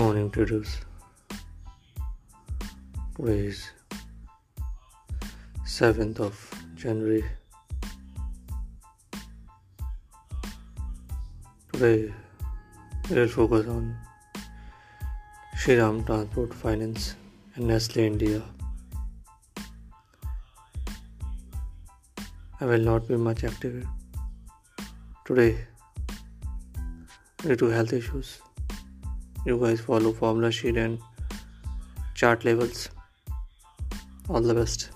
Morning traders. Today is 7th of January. Today we will focus on Shriram Transport Finance and Nestle India. I will not be much active today due to health issues. You guys follow formula sheet and chart levels. All the best.